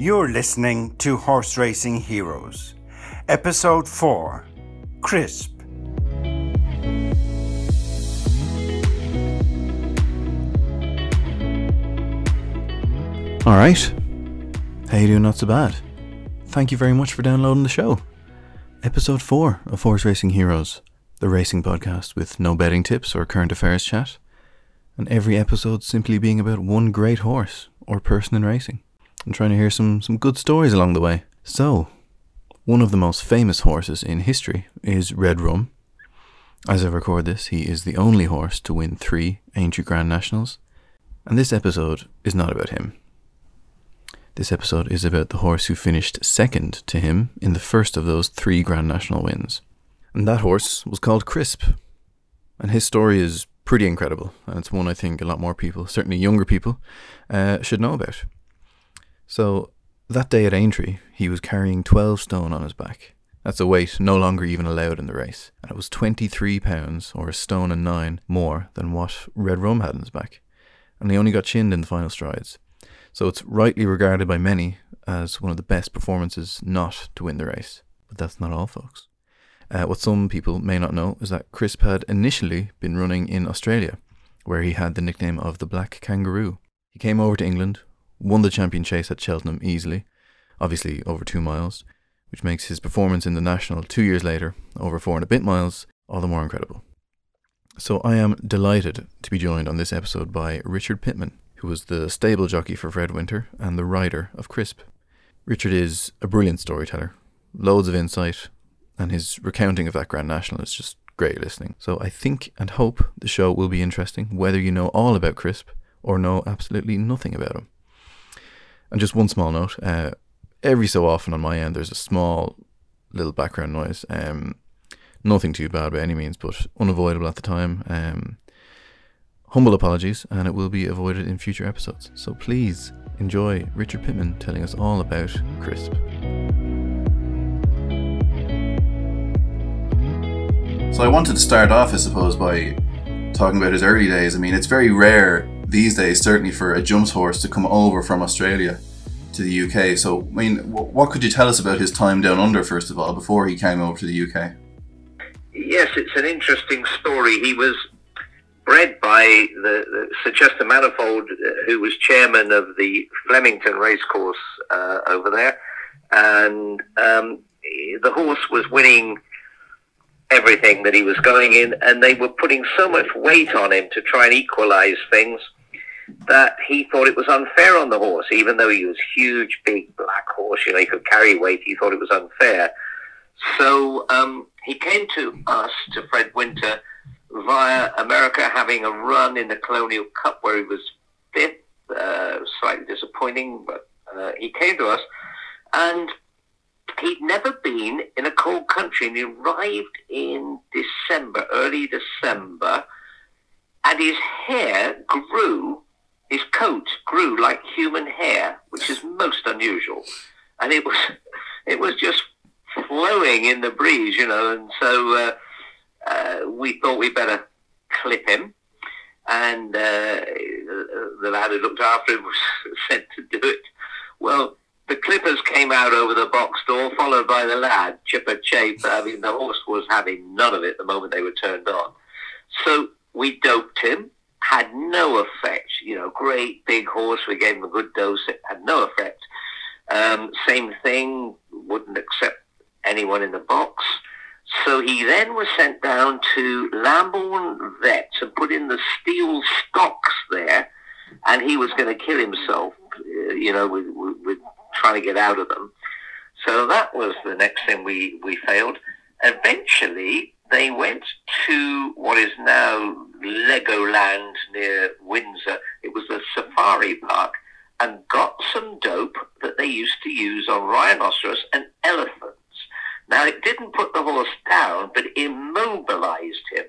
You're listening to Horse Racing Heroes, Episode 4 Crisp. All right. How you doing? Not so bad. Thank you very much for downloading the show. Episode 4 of Horse Racing Heroes, the racing podcast with no betting tips or current affairs chat, and every episode simply being about one great horse or person in racing, and trying to hear some, some good stories along the way. So, one of the most famous horses in history is Red Rum. As I record this, he is the only horse to win three Aintree Grand Nationals, and this episode is not about him. This episode is about the horse who finished second to him in the first of those three Grand National wins. And that horse was called Crisp. And his story is pretty incredible, and it's one I think a lot more people, certainly younger people, uh, should know about. So, that day at Aintree, he was carrying 12 stone on his back. That's a weight no longer even allowed in the race, and it was 23 pounds, or a stone and nine, more than what Red Rum had on his back. And he only got chinned in the final strides. So it's rightly regarded by many as one of the best performances not to win the race. But that's not all, folks. Uh, what some people may not know is that Crisp had initially been running in Australia, where he had the nickname of the Black Kangaroo. He came over to England, won the champion chase at Cheltenham easily, obviously over two miles, which makes his performance in the National two years later, over four and a bit miles, all the more incredible. So I am delighted to be joined on this episode by Richard Pitman, who was the stable jockey for Fred Winter and the rider of Crisp. Richard is a brilliant storyteller, loads of insight, and his recounting of that Grand National is just great listening. So I think and hope the show will be interesting, whether you know all about Crisp or know absolutely nothing about him. And just one small note uh, every so often on my end, there's a small little background noise. Um, nothing too bad by any means, but unavoidable at the time. Um, humble apologies, and it will be avoided in future episodes. So please enjoy Richard Pitman telling us all about Crisp. So I wanted to start off, I suppose, by talking about his early days. I mean, it's very rare these days, certainly for a jumps horse to come over from Australia to the UK. So, I mean, what could you tell us about his time down under, first of all, before he came over to the UK? Yes, it's an interesting story. He was bred by the, the Sir Chester Manifold, uh, who was chairman of the Flemington Racecourse uh, over there, and um, the horse was winning everything that he was going in, and they were putting so much weight on him to try and equalize things that he thought it was unfair on the horse, even though he was huge, big black horse, you know, he could carry weight, he thought it was unfair. So um, he came to us, to Fred Winter, via America, having a run in the Colonial Cup where he was fifth, uh, slightly disappointing, but uh, he came to us, and he'd never been in a cold country, and he arrived in December, early December, and his hair grew his coat grew like human hair, which is most unusual, and it was it was just flowing in the breeze, you know. And so uh, uh, we thought we'd better clip him, and uh, the lad who looked after him was sent to do it. Well, the clippers came out over the box door, followed by the lad, Chipper Chape. I mean, the horse was having none of it the moment they were turned on. So we doped him had no effect. You know, great big horse. We gave him a good dose. It had no effect. Um, same thing. Wouldn't accept anyone in the box. So he then was sent down to Lambourn Vets and put in the steel stocks there, and he was going to kill himself. Uh, you know, with, with, with trying to get out of them. So that was the next thing we we failed. Eventually, they went to what is now Legoland near Windsor. It was a safari park and got some dope that they used to use on rhinoceros and elephants. Now, it didn't put the horse down, but immobilized him.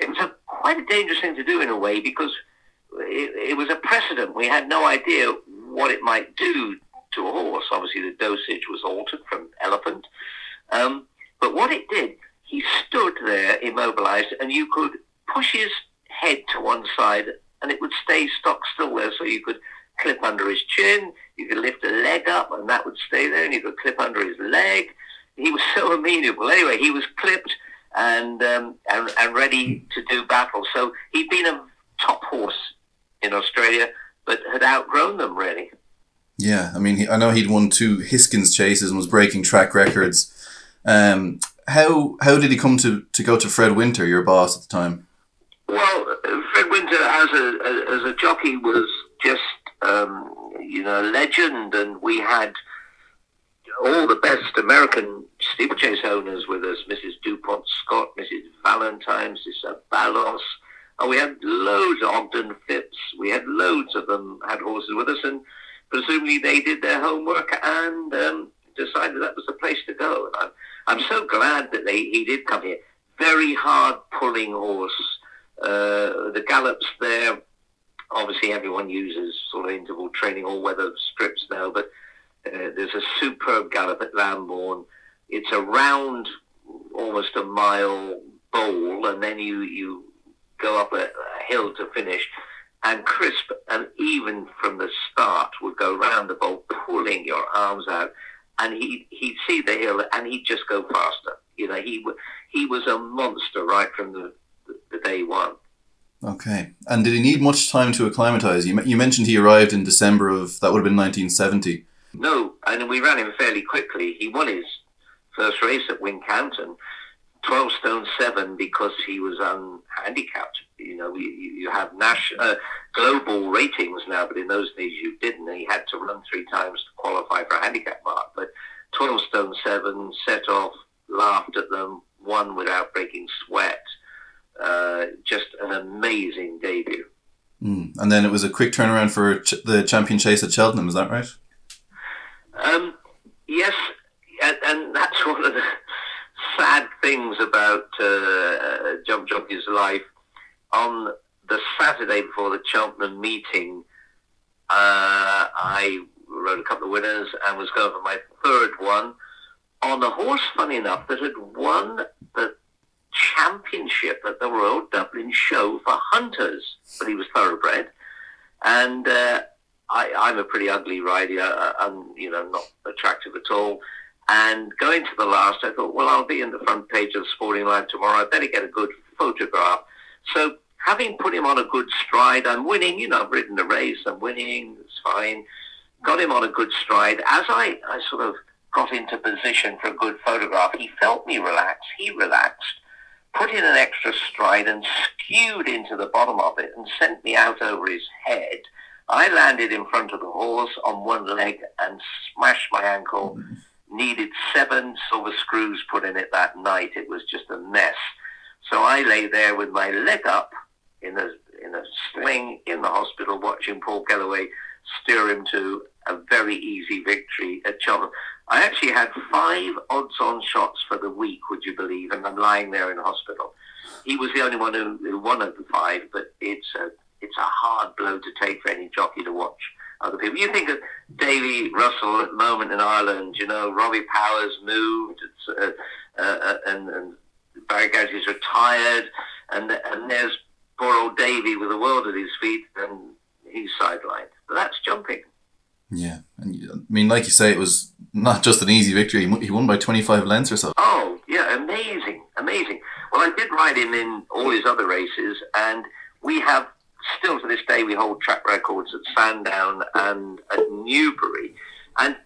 It was a, quite a dangerous thing to do in a way because it, it was a precedent. We had no idea what it might do to a horse. Obviously, the dosage was altered from elephant. Um, but what it did, he stood there immobilized, and you could push his head to one side, and it would stay stock still there, so you could clip under his chin. You could lift a leg up, and that would stay there, and you could clip under his leg. He was so amenable. Anyway, he was clipped and um, and, and ready to do battle. So he'd been a top horse in Australia, but had outgrown them really. Yeah, I mean, I know he'd won two Hiskens chases and was breaking track records. Um, how how did he come to, to go to Fred Winter, your boss at the time? Well, Fred Winter, as a as a jockey, was just um, you know a legend, and we had all the best American steeplechase owners with us: Mrs. Dupont Scott, Mrs. Valentine, Mrs. Ballos. And we had loads of Ogden Phipps. We had loads of them had horses with us, and presumably they did their homework and um, decided that was the place to go. And I'm, I'm so glad that they, he did come here. Very hard pulling horse. Uh, the gallops there, obviously everyone uses sort of interval training or weather strips now, but uh, there's a superb gallop at Lambourn. It's a round, almost a mile bowl, and then you, you go up a, a hill to finish and crisp and even from the start would go round the bowl, pulling your arms out, and he he'd see the hill and he'd just go faster. You know, he he was a monster right from the, the day one. Okay, and did he need much time to acclimatise? You you mentioned he arrived in December of that would have been 1970. No, and we ran him fairly quickly. He won his first race at Wincanton 12 stone 7 because he was unhandicapped. You know, you, you have national, uh, global ratings now, but in those days you didn't. He had to run three times to qualify for a handicap mark. But 12 stone 7 set off, laughed at them, won without breaking sweat. Uh, just an amazing debut. Mm. And then it was a quick turnaround for ch- the champion chase at Cheltenham, is that right? Um, yes, and, and that's one of the sad things about uh, Job Jockey's life. On the Saturday before the Cheltenham meeting, uh, I rode a couple of winners and was going for my third one on a horse, funny enough, that had won championship at the Royal Dublin Show for hunters, but he was thoroughbred. And uh, I, am a pretty ugly rider. Uh, I'm, you know, not attractive at all. And going to the last, I thought, well, I'll be in the front page of Sporting Life tomorrow. I better get a good photograph. So having put him on a good stride, I'm winning. You know, I've ridden the race. I'm winning. It's fine. Got him on a good stride. As I, I sort of got into position for a good photograph, he felt me relax. He relaxed, put in an extra stride and skewed into the bottom of it and sent me out over his head. I landed in front of the horse on one leg and smashed my ankle. Needed seven silver screws put in it that night. It was just a mess. So I lay there with my leg up in a in a sling in the hospital, watching Paul Kelleway steer him to a very easy victory at Cheltenham. I actually had five odds-on shots for the week, would you believe? And I'm lying there in hospital. He was the only one who, who won of the five, but it's a it's a hard blow to take for any jockey to watch other people. You think of Davy Russell at the moment in Ireland, you know, Robbie Powers moved, uh, uh, uh, and, and Barry Geraghty's retired, and and there's poor old Davy with the world at his feet, and he's sidelined. But that's jumping. Yeah, and I mean, like you say, it was not just an easy victory. He won by 25 lengths or so. Oh, yeah, amazing, amazing. Well, I did ride him in all his other races, and we have still to this day we hold track records at Sandown and at Newbury. And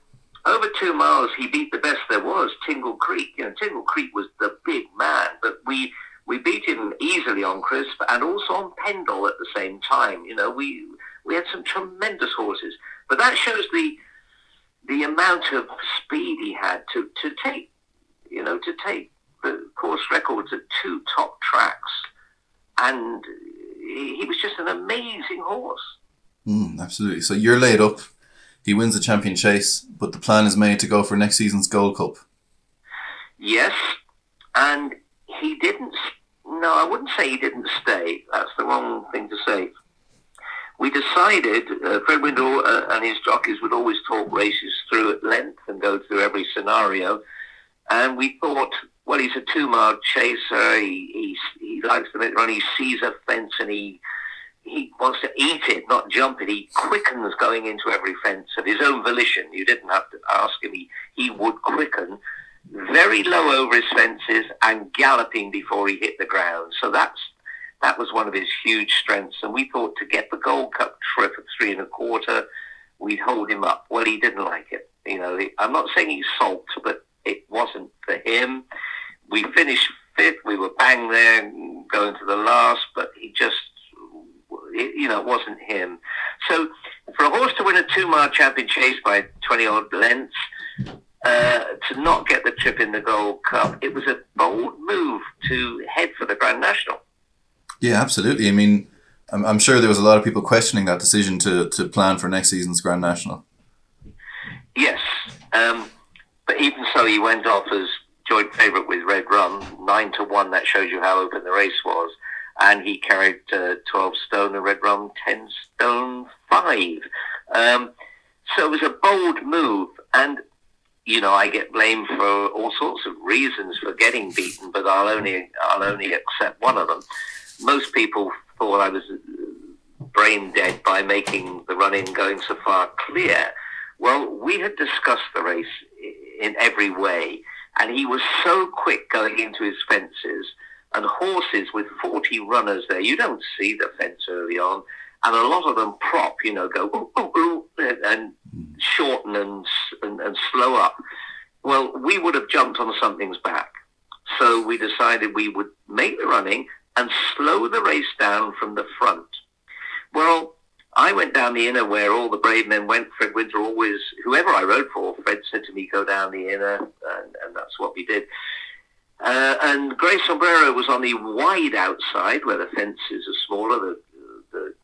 over two miles, he beat the best there was, Tingle Creek. You know, Tingle Creek was the big man, but we we beat him easily on Crisp and also on Pendil at the same time. You know, we we had some tremendous horses, but that shows the the amount of speed he had to to take, you know, to take the course records at two top tracks and he, was just an amazing horse. Mm, absolutely. So you're laid up. He wins the champion chase, but the plan is made to go for next season's Gold Cup. Yes, and he didn't. No, I wouldn't say he didn't stay. That's the wrong thing to say. We decided, uh, Fred Winter uh, and his jockeys would always talk races through at length and go through every scenario. And we thought well, he's a two-mile chaser. He, he, he likes to run. He sees a fence and he he wants to eat it, not jump it. He quickens going into every fence of his own volition. You didn't have to ask him. He, he would quicken very low over his fences and galloping before he hit the ground. So that's that was one of his huge strengths. And we thought to get the Gold Cup trip at three and a quarter, we'd hold him up. Well, he didn't like it. You know, I'm not saying he's salt, but it wasn't for him. We finished fifth. We were bang there going to the last, but he just, you know, it wasn't him. So for a horse to win a two-mile champion chase by 20 odd lengths, uh, to not get the trip in the Gold Cup, it was a bold move to head for the Grand National. Yeah, absolutely. I mean, I'm, I'm sure there was a lot of people questioning that decision to, to plan for next season's Grand National. Yes, um, but even so, he went off as joint favourite with Red Rum, nine to one. That shows you how open the race was, and he carried uh, twelve stone, and Red Rum ten stone five. Um, so it was a bold move, and you know I get blamed for all sorts of reasons for getting beaten, but I'll only I'll only accept one of them. Most people thought I was uh, brain dead by making the run in going so far clear. Well, we had discussed the race in every way, and he was so quick going into his fences and horses with 40 runners there. You don't see the fence early on, and a lot of them prop, you know, go ooh, ooh, ooh, and hmm. shorten and, and, and slow up. Well, we would have jumped on something's back. So we decided we would make the running and slow the race down from the front. Well, I went down the inner where all the brave men went. Fred Winter always, whoever I rode for, Fred said to me, go down the inner, and, and that's what we did. Uh, and Grey Sombrero was on the wide outside where the fences are smaller, the, the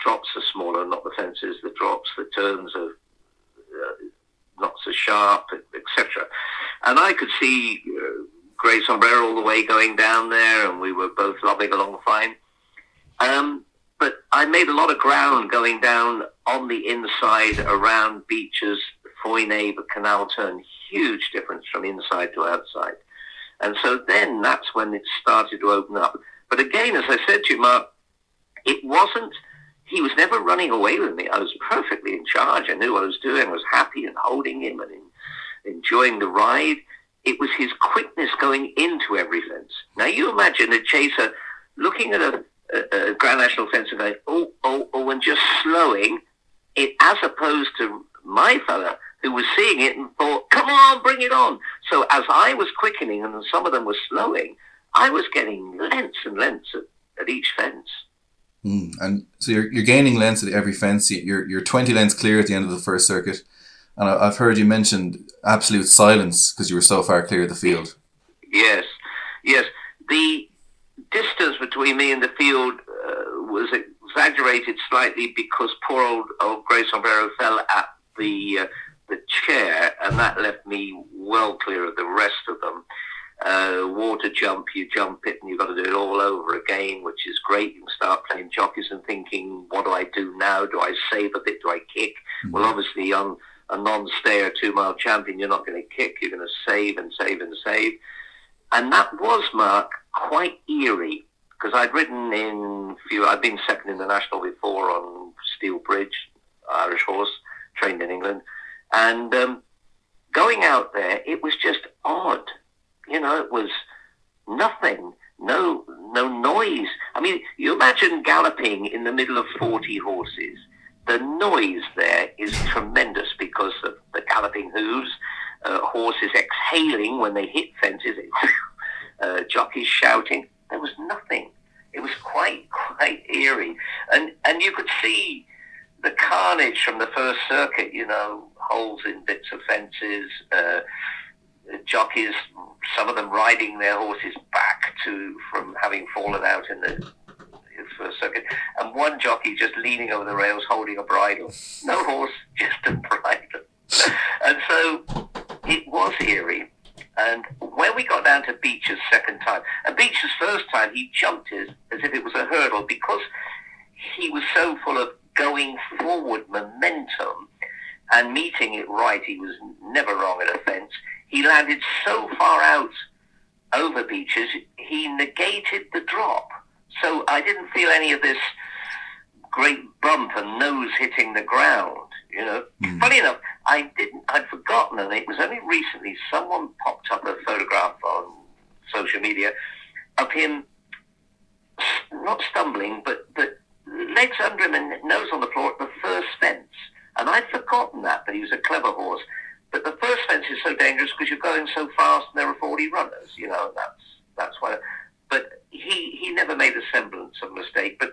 drops are smaller, not the fences, the drops, the turns are uh, not so sharp, etc. And I could see uh, Grey Sombrero all the way going down there, and we were both lobbing along fine. Um, but I made a lot of ground going down on the inside around Becher's, Foyne, the Canal Turn, huge difference from inside to outside. And so then that's when it started to open up. But again, as I said to you, Mark, it wasn't, he was never running away with me. I was perfectly in charge. I knew what I was doing. I was happy and holding him and in, enjoying the ride. It was his quickness going into every fence. Now you imagine a chaser looking at a a, Grand National fence and going, oh, oh, oh, and just slowing it as opposed to my fella who was seeing it and thought, come on, bring it on. So as I was quickening and some of them were slowing, I was getting lengths and lengths at, at each fence. Mm, and so you're, you're gaining lengths at every fence. You're, you're 20 lengths clear at the end of the first circuit. And I've heard you mentioned absolute silence because you were so far clear of the field. Yes, yes. The distance between me and the field uh, was exaggerated slightly because poor old, old Grey Sombrero fell at the uh, the chair, and that left me well clear of the rest of them. Uh, water jump, you jump it, and you've got to do it all over again, which is great. You can start playing jockeys and thinking, what do I do now? Do I save a bit? Do I kick? Mm-hmm. Well, obviously, on a non-stayer two-mile champion, you're not going to kick. You're going to save and save and save. And that was, Mark, quite eerie because I'd ridden in few. I'd been second in the national before on Steel Bridge, Irish horse, trained in England, and um, going out there, it was just odd. You know, it was nothing, no, no noise. I mean, you imagine galloping in the middle of forty horses. The noise there is tremendous because of the galloping hooves, uh, horses exhaling when they hit fences uh, jockeys shouting. There was nothing. It was quite quite eerie, and and you could see the carnage from the first circuit. You know, holes in bits of fences. Uh, jockeys, some of them riding their horses back to from having fallen out in the first second, and one jockey just leaning over the rails holding a bridle. No horse, just a bridle. and so it was eerie. And when we got down to Becher's second time, and Becher's first time, he jumped it as if it was a hurdle because he was so full of going forward momentum and meeting it right. He was never wrong at a fence. He landed so far out over Becher's, he negated the drop. So I didn't feel any of this great bump and nose hitting the ground. You know, mm. funny enough, I didn't. I'd forgotten, and it was only recently someone popped up a photograph on social media of him not stumbling, but but legs under him and nose on the floor at the first fence. And I'd forgotten that, that he was a clever horse. But the first fence is so dangerous because you're going so fast and there are 40 runners, you know, that's, that's why. But he, he never made a semblance of mistake. But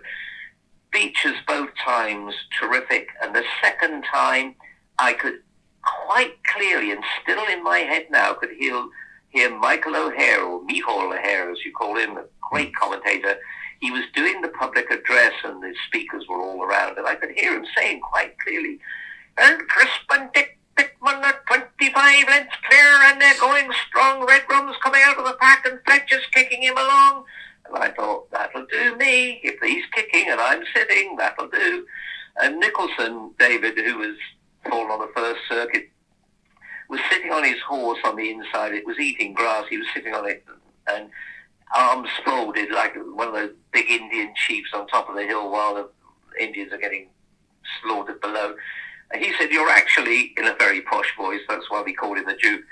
Becher's both times terrific. And the second time, I could quite clearly and still in my head now could hear, hear Michael O'Hehir, or Michael O'Hehir as you call him, a great mm. commentator. He was doing the public address and the speakers were all around. And I could hear him saying quite clearly, and Crispin Pitman are 25 lengths clear and they're going strong. Red Rum's coming out of the pack and Fletcher's kicking him along. And I thought, that'll do me. If he's kicking and I'm sitting, that'll do. And Nicholson, David, who was fallen on the first circuit, was sitting on his horse on the inside. It was eating grass. He was sitting on it and arms folded like one of those big Indian chiefs on top of the hill while the Indians are getting slaughtered below. He said, You're actually, in a very posh voice, that's why we called him the Duke,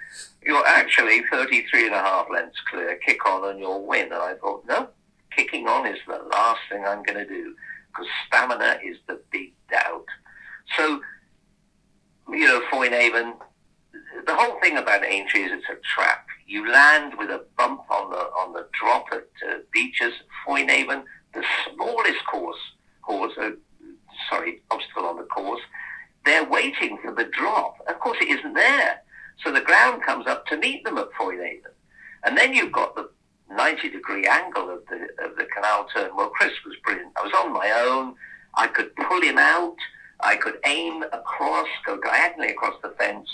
you're actually 33 and a half lengths clear. Kick on and you'll win. And I thought, No, kicking on is the last thing I'm going to do because stamina is the big doubt. So, you know, Foinavon, the whole thing about Aintree is it's a trap. You land with a bump on the on the drop at uh, Becher's, Foinavon, the smallest course, course, uh, sorry, obstacle on the course, they're waiting for the drop. Of course, it isn't there. So the ground comes up to meet them at Foinavon. And then you've got the 90 degree angle of the, of the canal turn. Well, Chris was brilliant. I was on my own. I could pull him out. I could aim across, go diagonally across the fence.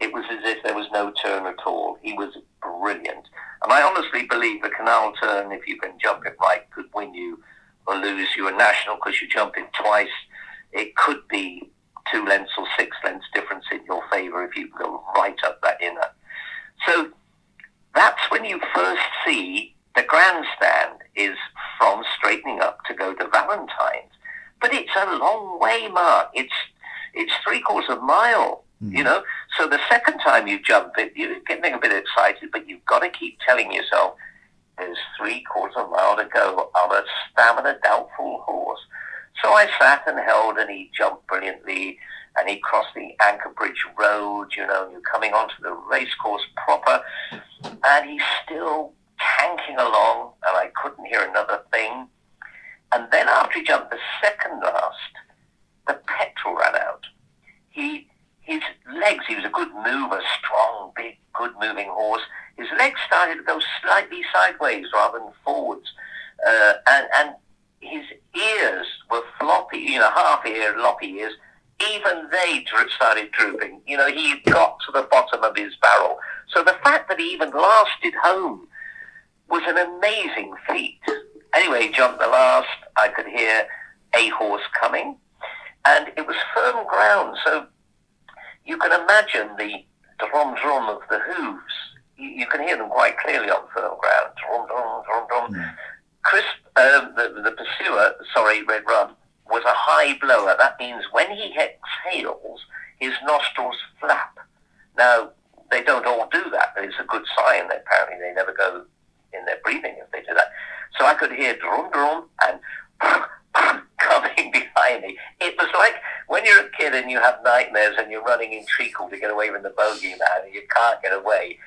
It was as if there was no turn at all. He was brilliant. And I honestly believe the canal turn, if you can jump it right, could win you or lose you a national because you jump it twice. It could be two lengths or six lengths difference in your favour if you go right up that inner. So that's when you first see the grandstand is from straightening up to go to Valentine's. But it's a long way, Mark. It's it's three quarters of a mile, mm. you know. So the second time you jump it, you're getting a bit excited, but you've got to keep telling yourself there's three quarters of a mile to go on a stamina doubtful horse. So I sat and held, and he jumped brilliantly, and he crossed the Anchor Bridge Road, you know, you're coming onto the racecourse proper, and he's still tanking along, and I couldn't hear another thing. And then after he jumped the second last, the petrol ran out. He, his legs, he was a good mover, strong, big, good moving horse. His legs started to go slightly sideways rather than forwards. Uh, and, and his ears were floppy, you know, half ear, loppy ears. Even they started drooping. You know, he got to the bottom of his barrel. So the fact that he even lasted home was an amazing feat. Anyway, jumped the last. I could hear a horse coming, and it was firm ground. So you can imagine the drum drum of the hooves. You, you, can hear them quite clearly on firm ground. Drum drum drum drum. Mm. Chris, um, the, the pursuer, sorry, Red Rum, was a high blower. That means when he exhales, his nostrils flap. Now, they don't all do that, but it's a good sign. That apparently, they never go in their breathing if they do that. So I could hear drum drum and coming behind me. It was like when you're a kid and you have nightmares and you're running in treacle to get away from the bogeyman and you can't get away.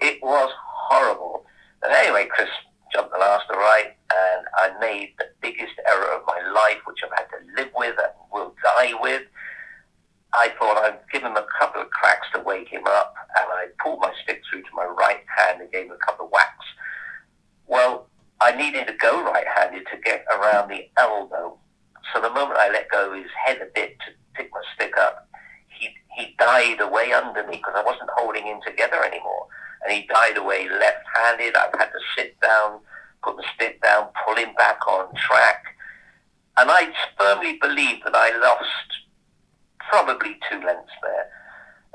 It was horrible. But anyway, Chris jumped the last to right, and I made the biggest error of my life, which I've had to live with and will die with. I thought I'd give him a couple of cracks to wake him up, and I pulled my stick through to my right hand and gave him a couple of whacks. Well, I needed to go right-handed to get around the elbow. So the moment I let go his head a bit to pick my stick up, he, he died away under me because I wasn't holding him together anymore and he died away left-handed. I've had to sit down, put the stick down, pull him back on track. And I firmly believe that I lost probably two lengths there.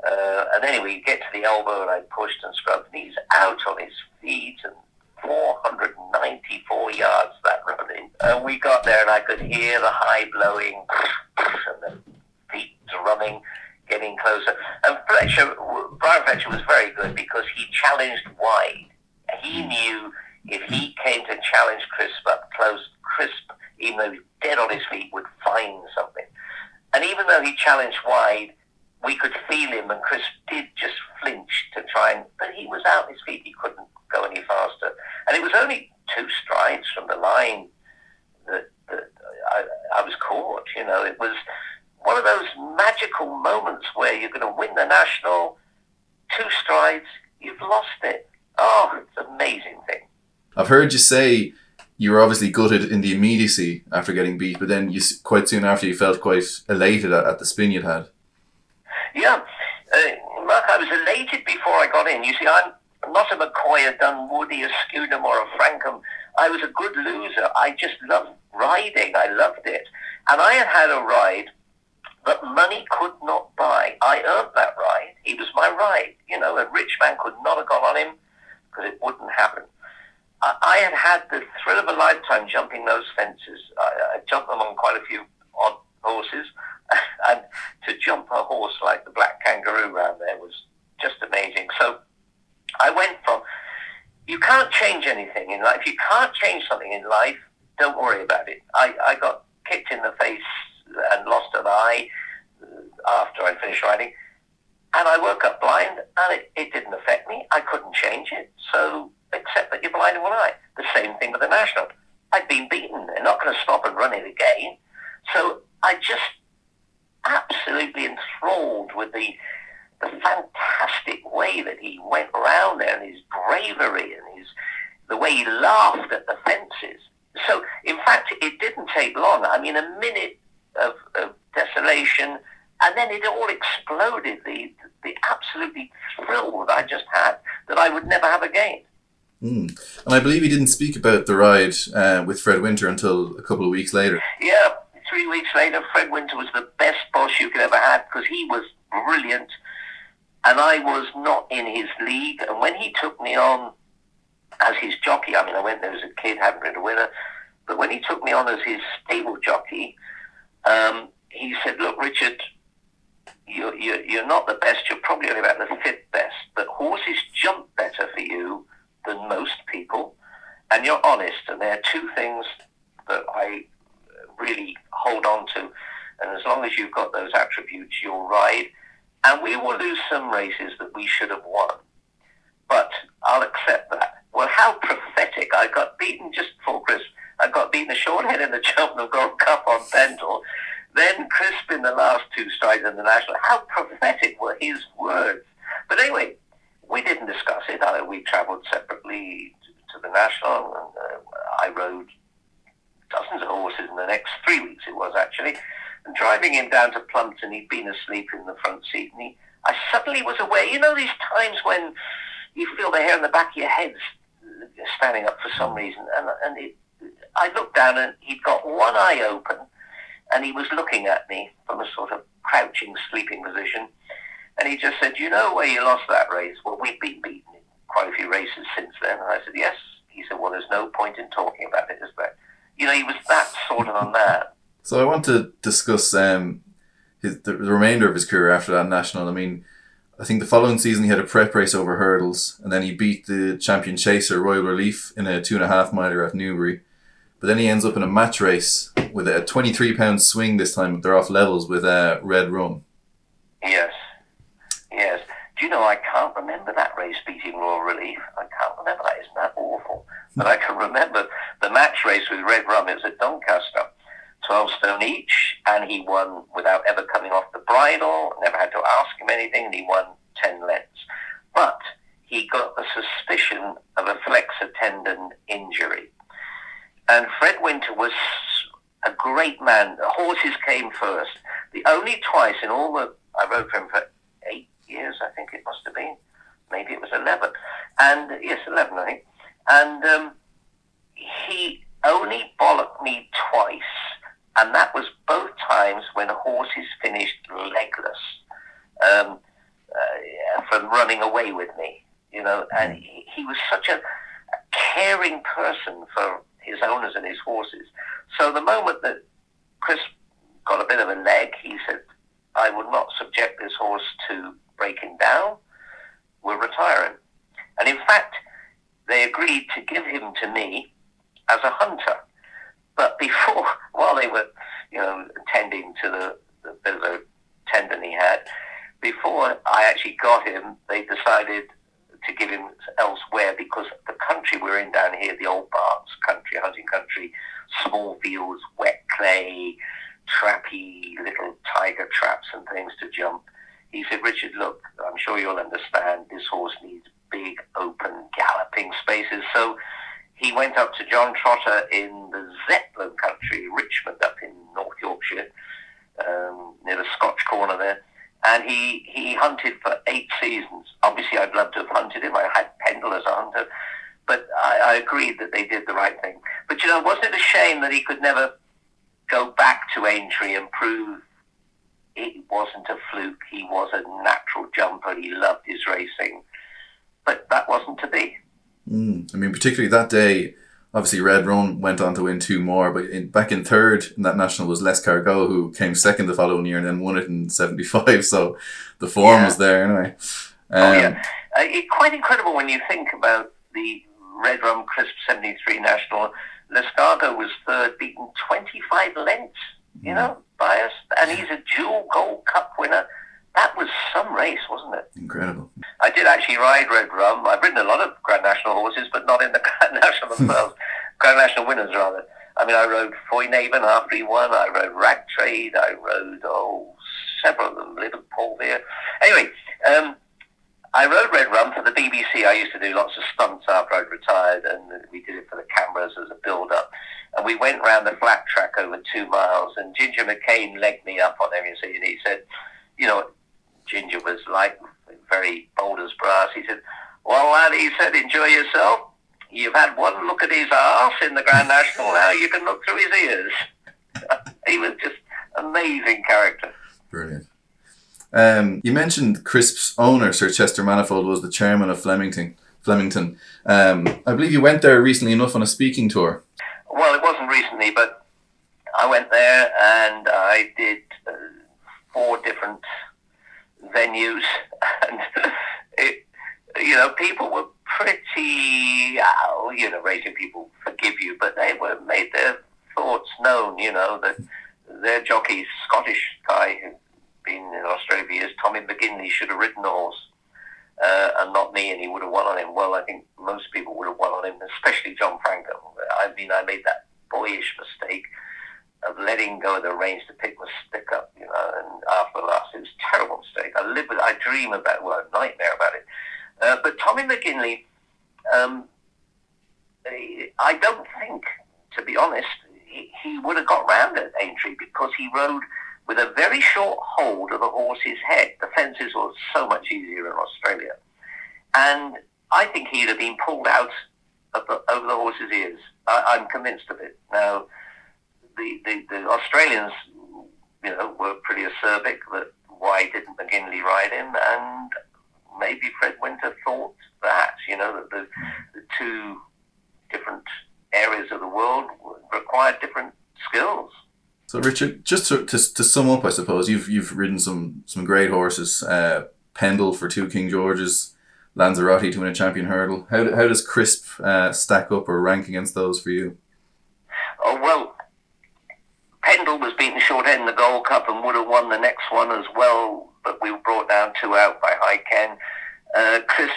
Uh, and anyway, you get to the elbow and I pushed and scrubbed and he's out on his feet and 494 yards that running. And we got there, and I could hear the high blowing and the feet drumming, getting closer. And Fletcher, Brian Fletcher was very good because he challenged wide. He hmm. knew if he came to challenge Crisp up close, Crisp, even though he was dead on his feet, would find something. And even though he challenged wide, we could feel him, and Crisp did just flinch to try and, but he was out his feet. He couldn't go any faster. And it was only two strides from the line that, that I, I was caught. You know, it was one of those magical moments where you're going to win the national, two strides, you've lost it. Oh, it's an amazing thing. I've heard you say you were obviously gutted in the immediacy after getting beat, but then you quite soon after you felt quite elated at, at the spin you'd had. Yeah, uh, Mark, I was elated before I got in. You see, I'm not a McCoy, a Dunwoody, a Scudamore, or a Francome. I was a good loser. I just loved riding. I loved it. And I had had a ride that money could not buy. I earned that ride. He was my ride. You know, a rich man could not have gone on him because it wouldn't happen. I, I had had the thrill of a lifetime jumping those fences. I, I jumped them on quite a few odd horses. and to jump a horse like the black kangaroo around there was just amazing. So I went from you can't change anything in life. You can't change something in life, don't worry about it. I, I got kicked in the face and lost an eye uh, after I finished riding. And I woke up blind and it, it didn't affect me. I couldn't change it. So, except that you're blind in one eye. The same thing with the national. I'd been beaten. They're not going to stop and run it again. So I just absolutely enthralled with the the fantastic way that he went around there and his bravery and his the way he laughed at the fences. So, in fact, it didn't take long. I mean, a minute of, of desolation, and then it all exploded. The the absolutely thrill that I just had that I would never have again. Mm. And I believe he didn't speak about the ride uh, with Fred Winter until a couple of weeks later. Yeah, three weeks later, Fred Winter was the best boss you could ever have because he was brilliant and I was not in his league. And when he took me on as his jockey, I mean, I went there as a kid, hadn't ridden a winner, but when he took me on as his stable jockey, um, he said, "Look, Richard, you're, you're, you're not the best. You're probably only about the fifth best, but horses jump better for you than most people, and you're honest. And there are two things that I really hold on to. And as long as you've got those attributes, you'll ride." and we will lose some races that we should have won. But I'll accept that. Well, how prophetic. I got beaten just before Crisp. I got beaten a shorthead in the Cheltenham Gold Cup on Pendil. Then Crisp in the last two strides in the National. How prophetic were his words. But anyway, we didn't discuss it. I, we travelled separately to, to the National. And, uh, I rode dozens of horses in the next three weeks, it was actually. And driving him down to Plumpton, he'd been asleep in the front seat, and he, I suddenly was aware. You know these times when you feel the hair on the back of your head standing up for some reason, and and it, I looked down and he'd got one eye open, and he was looking at me from a sort of crouching, sleeping position, and he just said, "You know where you lost that race? Well, we've been beaten in quite a few races since then." And I said, "Yes." He said, "Well, there's no point in talking about it, is there?" You know, he was that sort of a man. So I want to discuss um, his, the, the remainder of his career after that national. I mean, I think the following season he had a prep race over hurdles, and then he beat the champion chaser Royal Relief in a two and a half miler at Newbury. But then he ends up in a match race with a 23 pound swing this time. They're off levels with uh, Red Rum. Yes, yes. Do you know I can't remember that race beating Royal Relief? I can't remember that. Isn't that awful? But I can remember the match race with Red Rum. It was at Doncaster 12 stone each, and he won without ever coming off the bridle, never had to ask him anything, and he won 10 lengths. But he got the suspicion of a flexor tendon injury. And Fred Winter was a great man. The horses came first. The only twice in all the, I rode for him for eight years, I think it must have been. Maybe it was 11. And, yes, 11, I think. And um, he only bollocked me twice and that was both times when horses finished legless um, uh, from running away with me. You know, and he, he was such a, a caring person for his owners and his horses. So the moment that Chris got a bit of a leg, he said, I would not subject this horse to breaking down. We'll retire him. And in fact, they agreed to give him to me as a hunter. But before, while they were, you know, tending to the, the bit of a tendon he had, before I actually got him, they decided to give him elsewhere because the country we're in down here, the old Berks country, hunting country, small fields, wet clay, trappy little tiger traps and things to jump. He said, Richard, look, I'm sure you'll understand this horse needs big, open, galloping spaces. So he went up to John Trotter in the Zetland country, Richmond, up in North Yorkshire, um, near the Scotch corner there. And he, he hunted for eight seasons. Obviously, I'd love to have hunted him. I had Pendil as a hunter. But I, I agreed that they did the right thing. But, you know, wasn't it a shame that he could never go back to Aintree and prove it wasn't a fluke. He was a natural jumper. He loved his racing, but that wasn't to be. Mm. I mean, particularly that day, obviously Red Rum went on to win two more, but in, back in third in that national was L'Escargot, who came second the following year and then won it in '75. So the form yeah. was there anyway. Um, oh yeah, uh, it, quite incredible when you think about the Red Rum Crisp '73 national. Les L'Escargot was third, beaten 25 lengths. You mm. know, biased, and he's a dual Gold Cup winner. That was some race, wasn't it? Incredible. I did actually ride Red Rum. I've ridden a lot of Grand National horses, but not in the Grand National themselves. Grand National winners, rather. I mean, I rode Foinavon after he won. I rode Rag Trade. I rode, oh, several of them. Liverpool there. Anyway, um, I rode Red Rum for the BBC. I used to do lots of stunts after I'd retired, and we did it for the cameras as a build-up. And we went round the flat track over two miles, and Ginger McCain legged me up on everything, and he said, you know, Ginger was like very bold as brass. He said, well, lad, he said, enjoy yourself. You've had one look at his ass in the Grand National, now you can look through his ears. he was just amazing character. Brilliant. Um, you mentioned Crisp's owner, Sir Chester Manifold, was the chairman of Flemington. Flemington. Um, I believe you went there recently enough on a speaking tour. Well, it wasn't recently, but I went there and I did uh, four different venues, and it, you know, people were pretty, you know, racing people forgive you, but they were made their thoughts known. You know that their jockey, Scottish guy who'd been in Australia for years, Tommy McGinley, should have ridden the horse. Uh, and not me, and he would have won on him. Well, I think most people would have won on him, especially John Francome. I mean, I made that boyish mistake of letting go of the reins to pick my stick up, you know, and after the last, it was a terrible mistake. I live with, I dream about, well, a nightmare about it. Uh, but Tommy McGinley, um, I don't think, to be honest, he, he would have got round at Aintree because he rode with a very short hold of the horse's head. The fences were so much easier in Australia. And I think he'd have been pulled out the, over the horse's ears. I, am convinced of it. Now, the, the, the, Australians, you know, were pretty acerbic that why didn't McGinley ride him, and maybe Fred Winter thought that, you know, that the, the two different areas of the world required different skills. So, Richard, just to, to, to, sum up, I suppose you've you've ridden some some great horses. Uh, Pendil for two King Georges, Lanzarote to win a champion hurdle. How, how does Crisp uh, stack up or rank against those for you? Oh, well, Pendil was beaten short end in the Gold Cup and would have won the next one as well, but we were brought down two out by High Ken. Uh, Crisp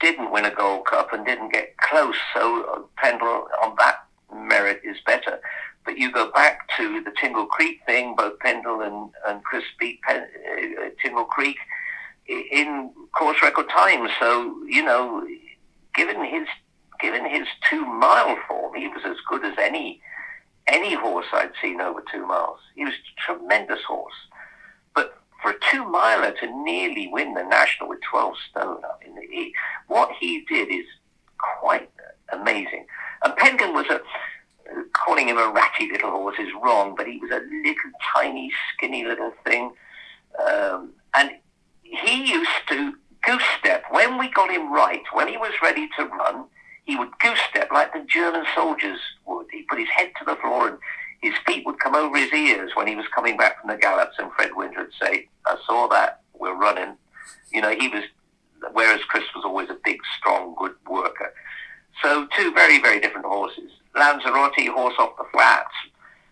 didn't win a Gold Cup and didn't get close, so uh, Pendil on that merit is better. But you go back to the Tingle Creek thing, both Pendil and, and Chris beat Pen, uh, Tingle Creek in course record time. So you know, given his given his two mile form, he was as good as any any horse I'd seen over two miles. He was a tremendous horse. But for a two miler to nearly win the national with 12 stone, I mean, he, what he did is quite amazing. And Penguin was a, calling him a ratty little horse is wrong, but he was a little tiny, skinny little thing. Um, and he used to goose step when we got him right, when he was ready to run, he would goose step like the German soldiers would. He put his head to the floor and his feet would come over his ears when he was coming back from the gallops, and Fred Winter would say, I saw that, we're running. You know, he was, whereas Chris was always a big, strong, good worker. So two very, very different horses. Lanzarote, horse off the flats,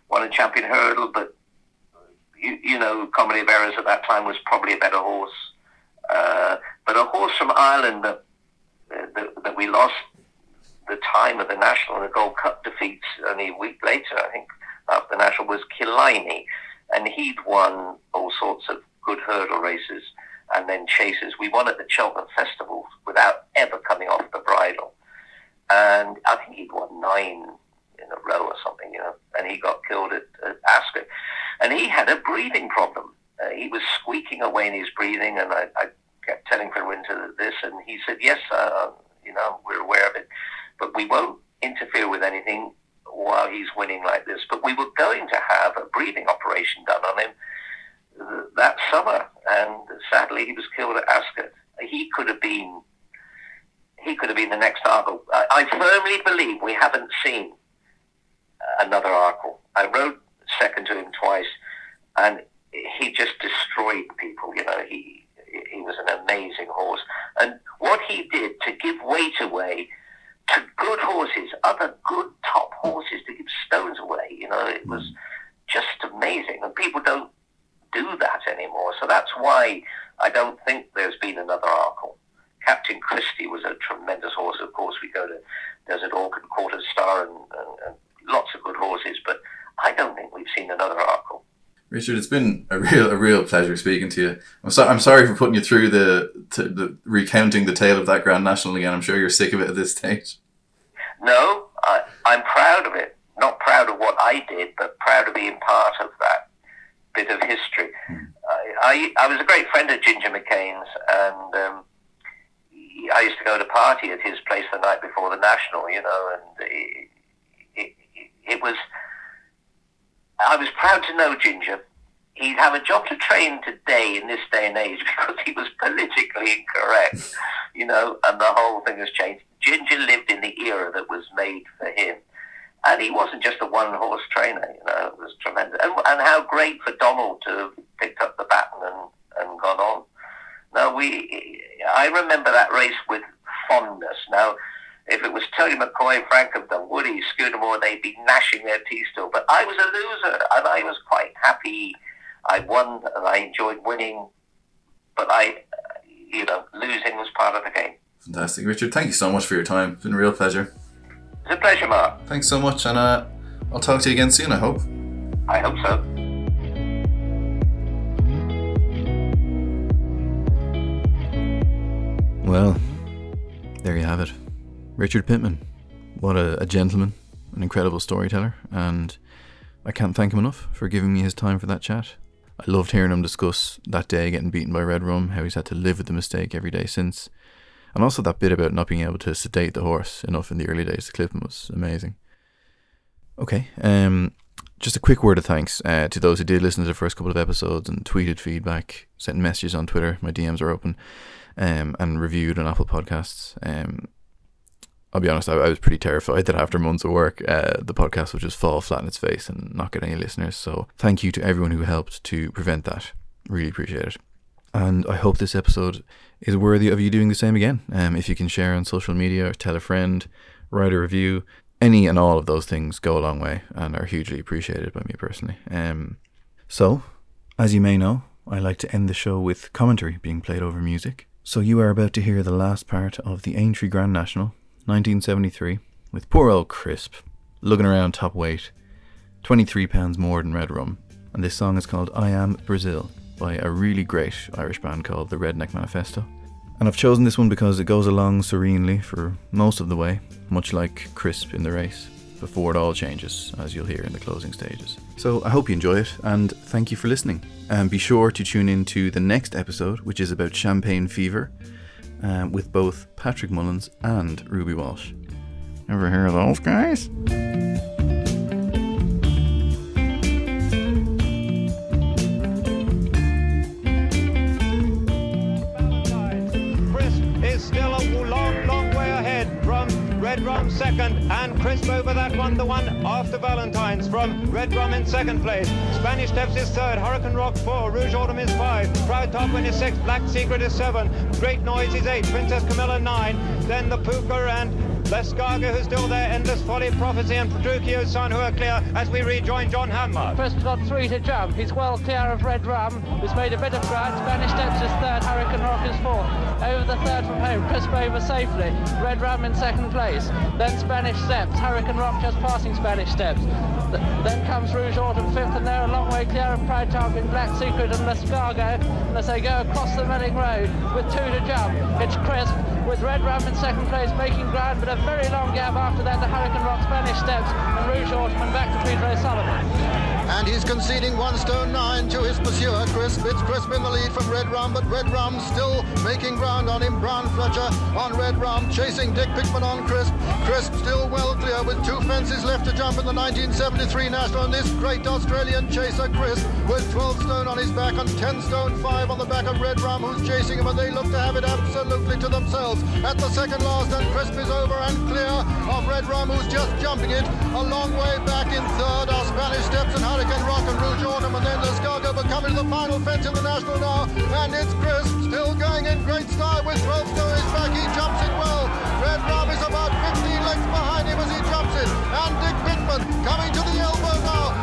won a champion hurdle, but you, you know, Comedy of Errors at that time was probably a better horse. Uh, but a horse from Ireland that, that, that we lost the time of the National and the Gold Cup defeats only a week later, I think, after the National, was Killiney. And he'd won all sorts of good hurdle races and then chases. We won at the Cheltenham Festival without ever coming off the bridle. And I think he'd won nine in a row or something, you know, and he got killed at, at Ascot. And he had a breathing problem. Uh, he was squeaking away in his breathing, and I, I kept telling Fred Winter this, and he said, yes, uh, you know, we're aware of it, but we won't interfere with anything while he's winning like this. But we were going to have a breathing operation done on him uh, that summer, and sadly he was killed at Ascot. He could have been, he could have been the next Arkle. I, I firmly believe we haven't seen another Arkle. I rode second to him twice, and he just destroyed people. You know, he he was an amazing horse, and what he did to give weight away to good horses, other good top horses, to give stones away. You know, it was mm. just amazing, and people don't do that anymore. So that's why I don't think there's been another Arkle. Captain Christie was a tremendous horse. Of course, we go to Desert Orchid, Kauto Star, and, and, and lots of good horses, but I don't think we've seen another Arkle. Richard, it's been a real a real pleasure speaking to you. I'm, so, I'm sorry for putting you through the, to, the recounting the tale of that Grand National again. I'm sure you're sick of it at this stage. No, I, I'm proud of it. Not proud of what I did, but proud of being part of that bit of history. Hmm. I, I, I was a great friend of Ginger McCain's, and um, I used to go to party at his place the night before the National, you know, and it, it, it was. I was proud to know Ginger. He'd have a job to train today in this day and age because he was politically incorrect, you know, and the whole thing has changed. Ginger lived in the era that was made for him. And he wasn't just a one horse trainer, you know, it was tremendous. And, and how great for Donald to have picked up the baton and, and gone on. Now, we, I remember that race with fondness. Now, if it was Tony McCoy, Frank Upton, Woody, Scudamore, they'd be gnashing their teeth still. But I was a loser, and I was quite happy. I won, and I enjoyed winning. But I, you know, losing was part of the game. Fantastic. Richard, thank you so much for your time. It's been a real pleasure. It's a pleasure, Mark. Thanks so much, and uh, I'll talk to you again soon, I hope. I hope so. Well, there you have it. Richard Pitman. What a, a, gentleman, an incredible storyteller, and I can't thank him enough for giving me his time for that chat. I loved hearing him discuss that day getting beaten by Red Rum, how he's had to live with the mistake every day since, and also that bit about not being able to sedate the horse enough in the early days to clip him was amazing. Okay, um, just a quick word of thanks uh, to those who did listen to the first couple of episodes and tweeted feedback, sent messages on Twitter. My DMs are open, um, and reviewed on Apple Podcasts. Um, I'll be honest, I, I, was pretty terrified that after months of work, uh, the podcast would just fall flat on its face and not get any listeners. So thank you to everyone who helped to prevent that. Really appreciate it. And I hope this episode is worthy of you doing the same again. Um, if you can share on social media or tell a friend, write a review, any and all of those things go a long way and are hugely appreciated by me personally. Um, so, as you may know, I like to end the show with commentary being played over music. So you are about to hear the last part of the Aintree Grand National, 1973, with poor old Crisp, lugging around top weight, 23 pounds more than Red Rum. And this song is called I Am Brazil by a really great Irish band called the Redneck Manifesto. And I've chosen this one because it goes along serenely for most of the way, much like Crisp in the race, before it all changes, as you'll hear in the closing stages. So I hope you enjoy it, and thank you for listening. And be sure to tune in to the next episode, which is about champagne fever, um, with both Patrick Mullins and Ruby Walsh. Ever hear of those guys? Second and crisp over that one, the one after Valentine's from Red Rum in second place. Spanish Steps is third, Hurricane Rock four, Rouge Autumn is five, Proud Tarquin is six, Black Secret is seven, Great Noise is eight, Princess Camilla nine, then the Puka and L'Escargot, who's still there, Endless Folly, Prophecy, and Petruchio's son, who are clear as we rejoin John Hanmer. Crisp got three to jump. He's well clear of Red Rum, who's made a bit of ground. Spanish Steps is third, Hurricane Rock is fourth. Over the third from home, Crisp over safely. Red Rum in second place. Then Spanish Steps, Hurricane Rock just passing Spanish Steps. Th- then comes Rouge Autumn fifth, and they're a long way clear of Proud Tarquin, Black Secret, and. And as they go across the Melling Road with two to jump, it's Crisp with Red Rum in second place, making ground, but a very long gap after that to Hurricane Rock, Spanish Steps, and Rouge Autumn, and back to Peter O'Sullevan. And he's conceding one stone nine to his pursuer, Crisp. It's Crisp in the lead from Red Rum, but Red Rum still making ground on him. Brian Fletcher on Red Rum, chasing Dick Pitman on Crisp. Crisp still well clear with two fences left to jump in the 1973 National. And this great Australian chaser, Crisp, with 12 stone on his back and 10 stone 5 on the back of Red Rum, who's chasing him, and they look to have it absolutely to themselves. At the second last, and Crisp is over and clear of Red Rum, who's just jumping it. A long way back in third are Spanish Steps and Hurricane Rock and Rouge Autumn, and then Escargo, but coming to the final fence in the National now, and it's Crisp still going in great style with 12 stone his back. He jumps it well. Red Rum is about 15 lengths behind him as he jumps it, and Dick Pitman coming to the elbow now